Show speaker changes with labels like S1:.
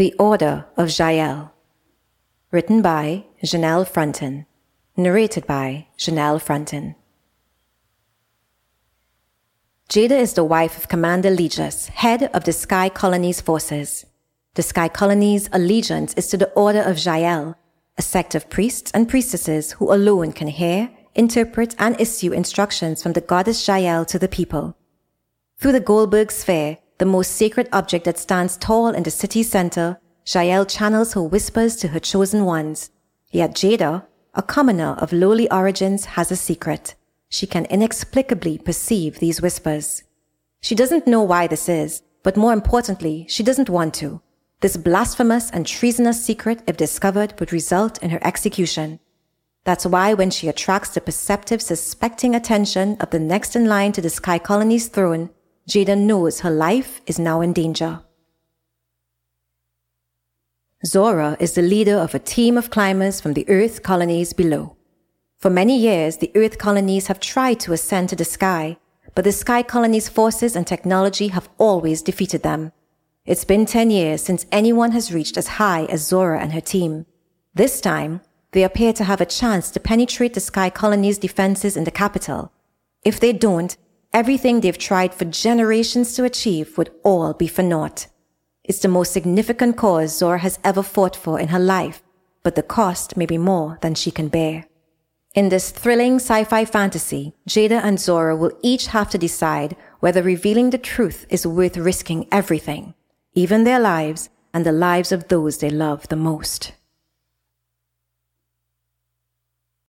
S1: The Order of Ja'el. Written by Janelle Frunton. Narrated by Janelle Frunton. Jada is the wife of Commander Leagus, head of the Sky Colony's forces. The Sky Colony's allegiance is to the Order of Ja'el, a sect of priests and priestesses who alone can hear, interpret, and issue instructions from the goddess Ja'el to the people. Through the Goldberg sphere, the most sacred object that stands tall in the city center, Ja'el channels her whispers to her chosen ones. Yet Jada, a commoner of lowly origins, has a secret. She can inexplicably perceive these whispers. She doesn't know why this is, but more importantly, she doesn't want to. This blasphemous and treasonous secret, if discovered, would result in her execution. That's why when she attracts the perceptive, suspecting attention of the next in line to the Sky Colony's throne, Jada knows her life is now in danger. Zora is the leader of a team of climbers from the Earth colonies below. For many years, the Earth colonies have tried to ascend to the sky, but the Sky colonies' forces and technology have always defeated them. It's been 10 years since anyone has reached as high as Zora and her team. This time, they appear to have a chance to penetrate the Sky colonies' defenses in the capital. If they don't, Everything they've tried for generations to achieve would all be for naught. It's the most significant cause Zora has ever fought for in her life, but the cost may be more than she can bear. In this thrilling sci-fi fantasy, Jada and Zora will each have to decide whether revealing the truth is worth risking everything, even their lives and the lives of those they love the most.